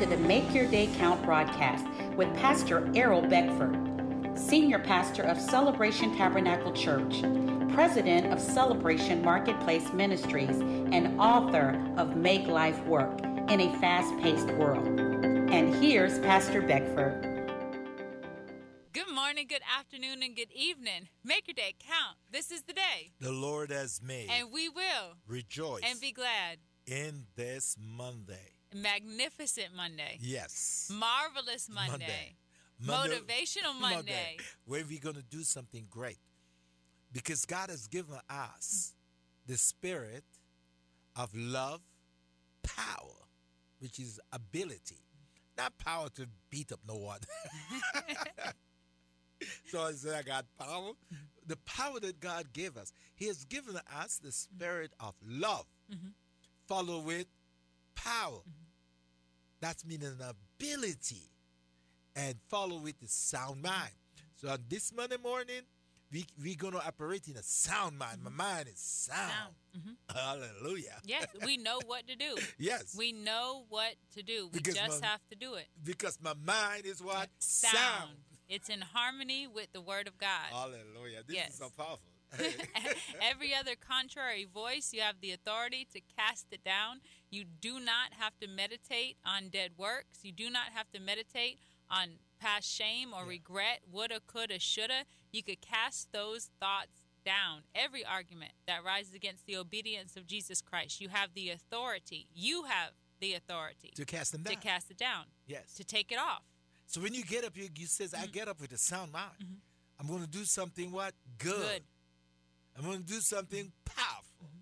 to the Make Your Day Count broadcast with Pastor Errol Beckford, Senior Pastor of Celebration Tabernacle Church, President of Celebration Marketplace Ministries, and author of Make Life Work in a Fast Paced World. And here's Pastor Beckford. Good morning, good afternoon, and good evening. Make your day count. This is the day. The Lord has made. And we will rejoice and be glad in this Monday. Magnificent Monday. Yes. Marvelous Monday. Monday. Motivational Monday. Monday. Where we're going to do something great. Because God has given us the spirit of love, power, which is ability. Not power to beat up no one. so I said I got power. The power that God gave us. He has given us the spirit of love. Mm-hmm. Follow with power. Mm-hmm. That's meaning an ability. And follow with the sound mind. So on this Monday morning, we we're gonna operate in a sound mind. My mind is sound. sound. Mm-hmm. Hallelujah. Yes, we know what to do. yes, we know what to do. We because just my, have to do it. Because my mind is what sound. sound. It's in harmony with the Word of God. Hallelujah. This yes. is so powerful. Every other contrary voice, you have the authority to cast it down. You do not have to meditate on dead works. You do not have to meditate on past shame or yeah. regret, woulda, coulda, shoulda. You could cast those thoughts down. Every argument that rises against the obedience of Jesus Christ, you have the authority. You have the authority to cast them down. To cast it down. Yes. To take it off. So when you get up, you, you says, mm-hmm. "I get up with a sound mind. Mm-hmm. I'm going to do something what good. good. I'm going to do something powerful, mm-hmm.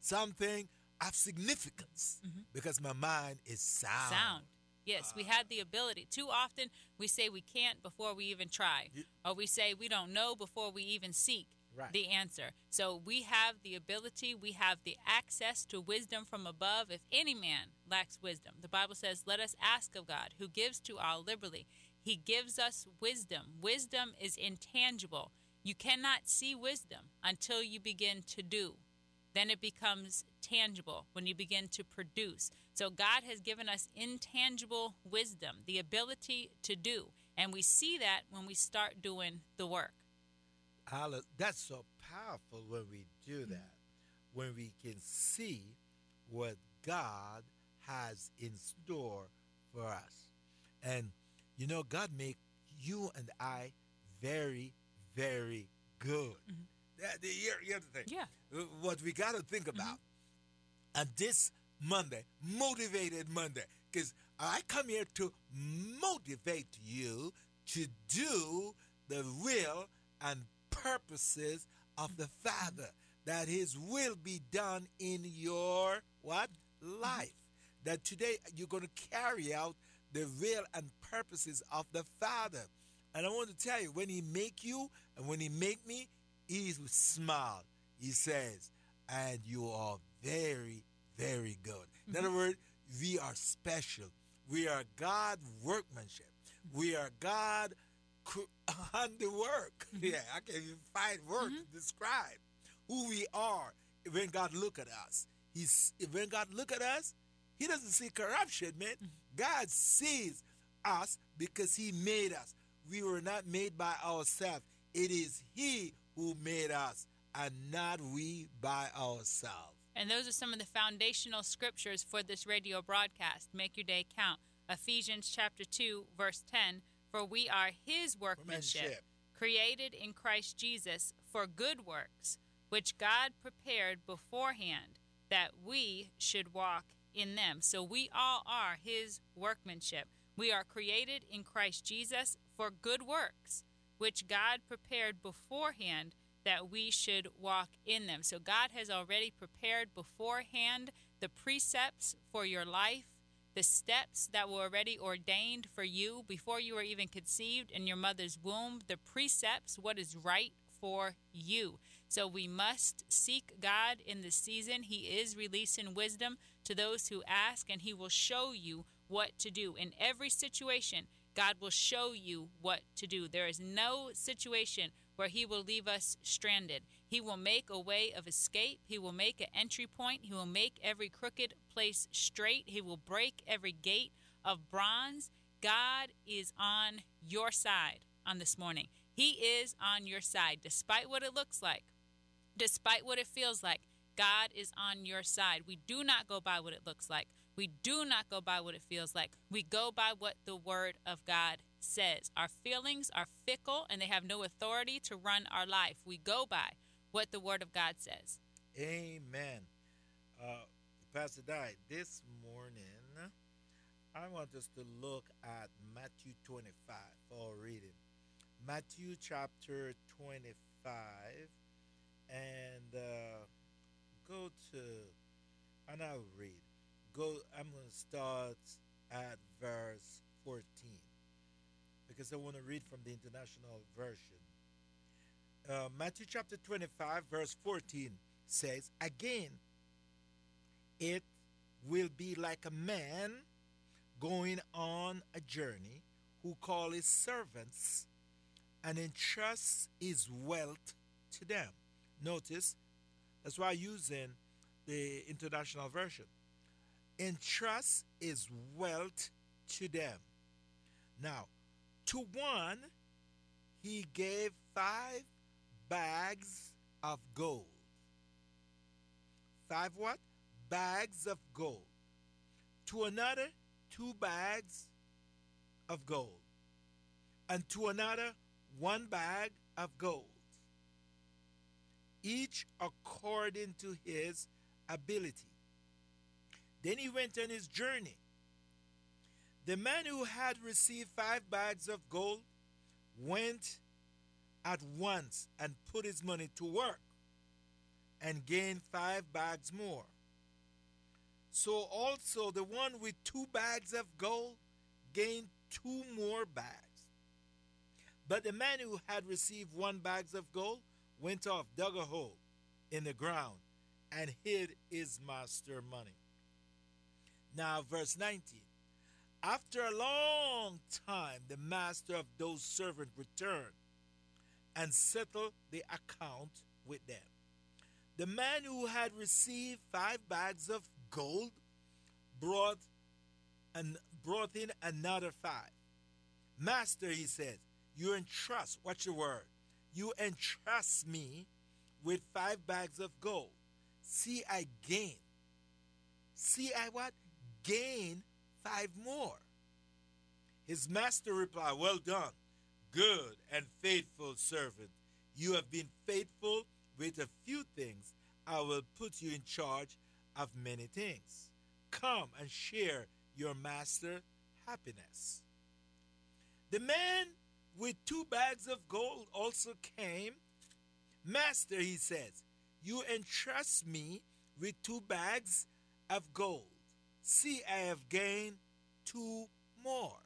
something of significance, mm-hmm. because my mind is sound. Sound. Yes, we had the ability. Too often we say we can't before we even try, or we say we don't know before we even seek right. the answer. So we have the ability, we have the access to wisdom from above. If any man lacks wisdom, the Bible says, let us ask of God, who gives to all liberally. He gives us wisdom. Wisdom is intangible. You cannot see wisdom until you begin to do. Then it becomes tangible when you begin to produce. So God has given us intangible wisdom, the ability to do. And we see that when we start doing the work. That's so powerful when we do mm-hmm. that, when we can see what God has in store for us. And you know, God make you and I very, very good. Mm-hmm. Here, here's the thing. Yeah. Uh, what we got to think mm-hmm. about. Mm-hmm. And this Monday, motivated Monday, because I come here to motivate you to do the will and purposes of the mm-hmm. Father, that His will be done in your what mm-hmm. life. That today you're going to carry out the will and purposes of the Father. And I want to tell you, when He make you and when He make me, He smile. He says, and you are very, very good. In mm-hmm. other words, we are special. We are God workmanship. We are God handiwork. Mm-hmm. Yeah, I can't even find words mm-hmm. to describe who we are when God look at us. He's when God look at us, He doesn't see corruption, man. Mm-hmm. God sees us because He made us. We were not made by ourselves. It is He who made us, and not we by ourselves. And those are some of the foundational scriptures for this radio broadcast. Make your day count. Ephesians chapter 2, verse 10 For we are his workmanship, created in Christ Jesus for good works, which God prepared beforehand that we should walk in them. So we all are his workmanship. We are created in Christ Jesus for good works, which God prepared beforehand that we should walk in them. So God has already prepared beforehand the precepts for your life, the steps that were already ordained for you before you were even conceived in your mother's womb, the precepts, what is right for you. So we must seek God in this season. He is releasing wisdom to those who ask, and He will show you what to do in every situation. God will show you what to do. There is no situation where He will leave us stranded. He will make a way of escape. He will make an entry point. He will make every crooked place straight. He will break every gate of bronze, God is on your side on this morning. He is on your side, despite what it looks like, despite what it feels like. God is on your side. We do not go by what it looks like. We do not go by what it feels like. We go by what the Word of God says. Our feelings are fickle and they have no authority to run our life. We go by what the Word of God says. Amen. Uh, Pastor Di, this morning I want us to look at Matthew 25 for reading. Matthew chapter 25 and uh, go to, and I'll read. Go, I'm going to start at verse 14 because I want to read from the International Version. Uh, Matthew chapter 25, verse 14 says, Again, it will be like a man going on a journey who call his servants and entrusts his wealth to them. Notice, that's why I'm using the international version. Entrust his wealth to them. Now, to one, he gave five bags of gold. Five what? Bags of gold. To another, two bags of gold, and to another one bag of gold, each according to his ability. Then he went on his journey. The man who had received five bags of gold went at once and put his money to work and gained five bags more. So also the one with two bags of gold gained two more bags. But the man who had received one bag of gold went off, dug a hole in the ground, and hid his master money. Now, verse 19. After a long time, the master of those servants returned and settled the account with them. The man who had received five bags of gold, brought and brought in another five. Master, he said, you entrust, what's your word? You entrust me with five bags of gold. See, I gain. See, I what? Gain five more. His master replied, Well done, good and faithful servant. You have been faithful with a few things. I will put you in charge of many things. Come and share your master happiness. The man with two bags of gold also came. Master, he says, you entrust me with two bags of gold. See, I have gained two more.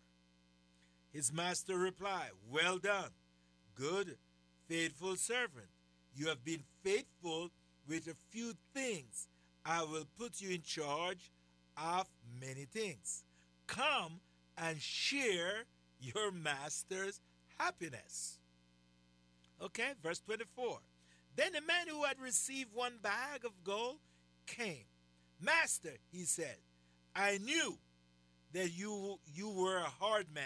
His master replied, Well done, good, faithful servant. You have been faithful with a few things. I will put you in charge of many things. Come and share your master's happiness. Okay, verse 24. Then the man who had received one bag of gold came. Master, he said, I knew that you, you were a hard man,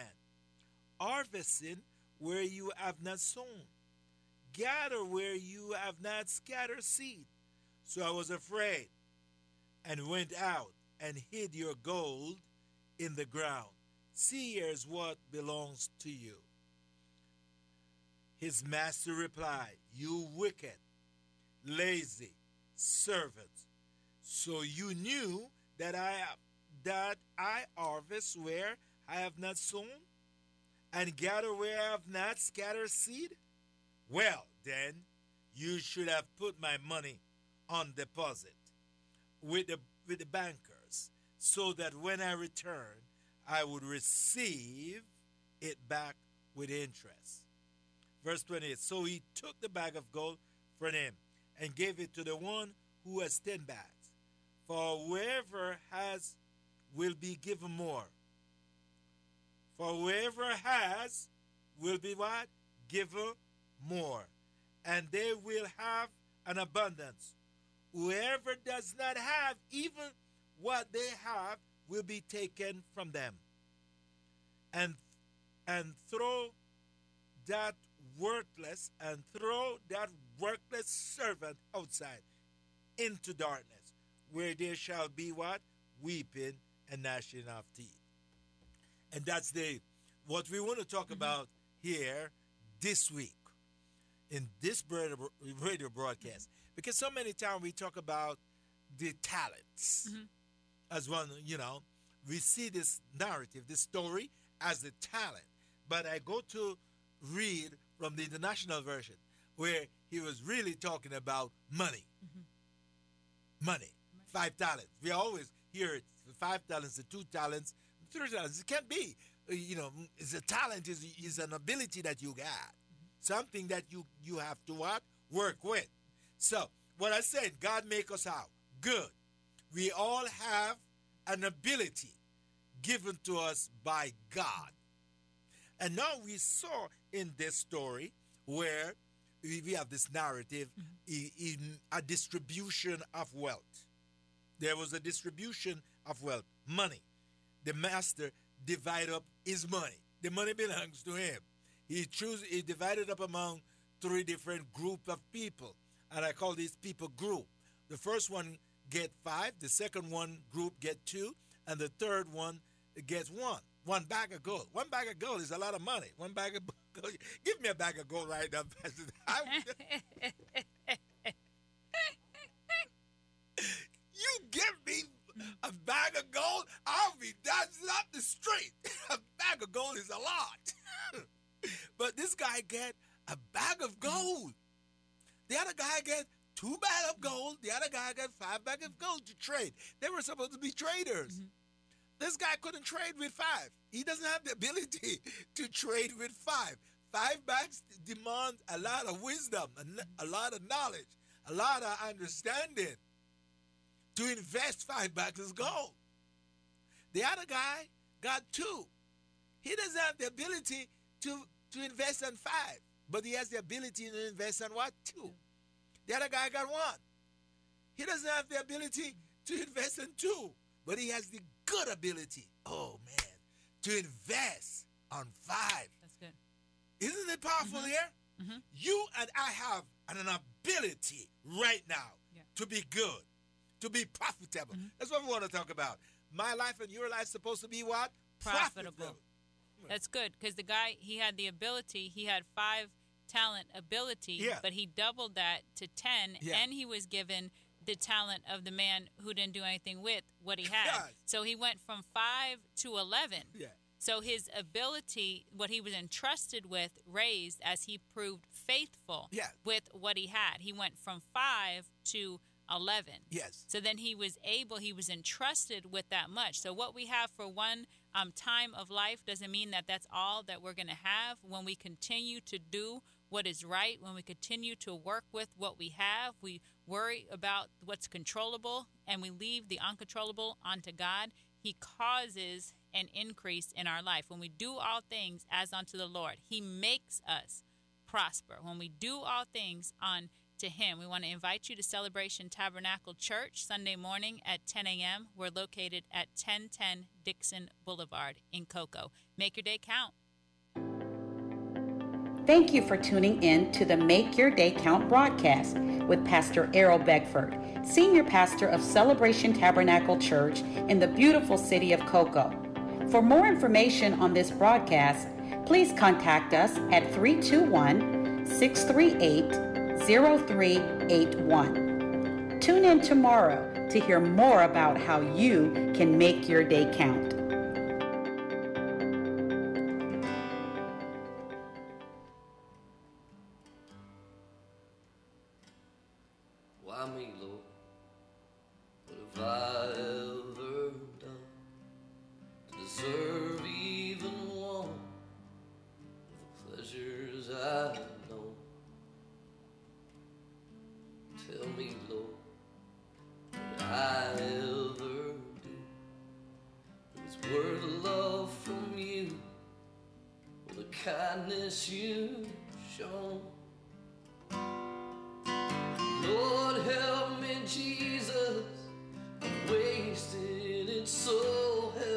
harvesting where you have not sown, gather where you have not scattered seed. So I was afraid and went out and hid your gold in the ground. See, here's what belongs to you. His master replied, You wicked, lazy servant. So you knew that I that I harvest where I have not sown, and gather where I have not scattered seed? Well, then you should have put my money on deposit with the, with the bankers so that when I return, I would receive it back with interest. Verse 28 So he took the bag of gold from him and gave it to the one who has ten bags. For whoever has will be given more. For whoever has will be what? Given more. And they will have an abundance. Whoever does not have even what they have will be taken from them. and and throw that worthless and throw that worthless servant outside into darkness, where there shall be what? Weeping and gnashing of teeth. And that's the what we want to talk mm-hmm. about here this week in this radio broadcast. Because so many times we talk about the talents mm-hmm. as one, you know, we see this narrative, this story as the talent. But I go to read from the international version where he was really talking about money. Mm-hmm. Money. Five talents. We always hear it five talents, the two talents, three talents. It can't be. Uh, you know, it's a talent is, is an ability that you got. Something that you, you have to what? Work with. So, what I said, God make us how? Good. We all have an ability given to us by God. And now we saw in this story where we have this narrative mm-hmm. in a distribution of wealth. There was a distribution of wealth, money. The master divide up his money. The money belongs to him. He chose he divided up among three different group of people. And I call these people group. The first one get five, the second one group get two, and the third one gets one. One bag of gold. One bag of gold is a lot of money. One bag of gold. Give me a bag of gold right now, Pastor. a bag of gold, I'll be dancing up the street. a bag of gold is a lot. but this guy get a bag of gold. The other guy get two bags of gold. The other guy got five bags of gold to trade. They were supposed to be traders. Mm-hmm. This guy couldn't trade with five. He doesn't have the ability to trade with five. Five bags demand a lot of wisdom, a lot of knowledge, a lot of understanding to invest five of gold. The other guy got two. He doesn't have the ability to, to invest in five, but he has the ability to invest in what? Two. The other guy got one. He doesn't have the ability to invest in two, but he has the good ability, oh man, to invest on five. That's good. Isn't it powerful mm-hmm. here? Mm-hmm. You and I have an, ability right now yeah. to be good, to be profitable. Mm-hmm. That's what we want to talk about. My life and your life supposed to be what? Profitable. profitable. That's good because the guy he had the ability. He had five talent ability, yeah. but he doubled that to ten, yeah. and he was given the talent of the man who didn't do anything with what he had. God. So he went from five to 11. Yeah. So his ability, what he was entrusted with, raised as he proved faithful yeah. with what he had. He went from five to 11. Yes. So then he was able, he was entrusted with that much. So what we have for one um, time of life doesn't mean that that's all that we're going to have. When we continue to do what is right, when we continue to work with what we have, we worry about what's controllable and we leave the uncontrollable onto God, He causes an increase in our life. When we do all things as unto the Lord, He makes us prosper. When we do all things on to Him, we want to invite you to Celebration Tabernacle Church Sunday morning at 10 a.m. We're located at 1010 Dixon Boulevard in Cocoa. Make your day count. Thank you for tuning in to the Make Your Day Count broadcast with Pastor Errol Beckford, Senior Pastor of Celebration Tabernacle Church in the beautiful city of Cocoa. For more information on this broadcast, please contact us at 321 638 0381. Tune in tomorrow to hear more about how you can make your day count. Kindness you've shown.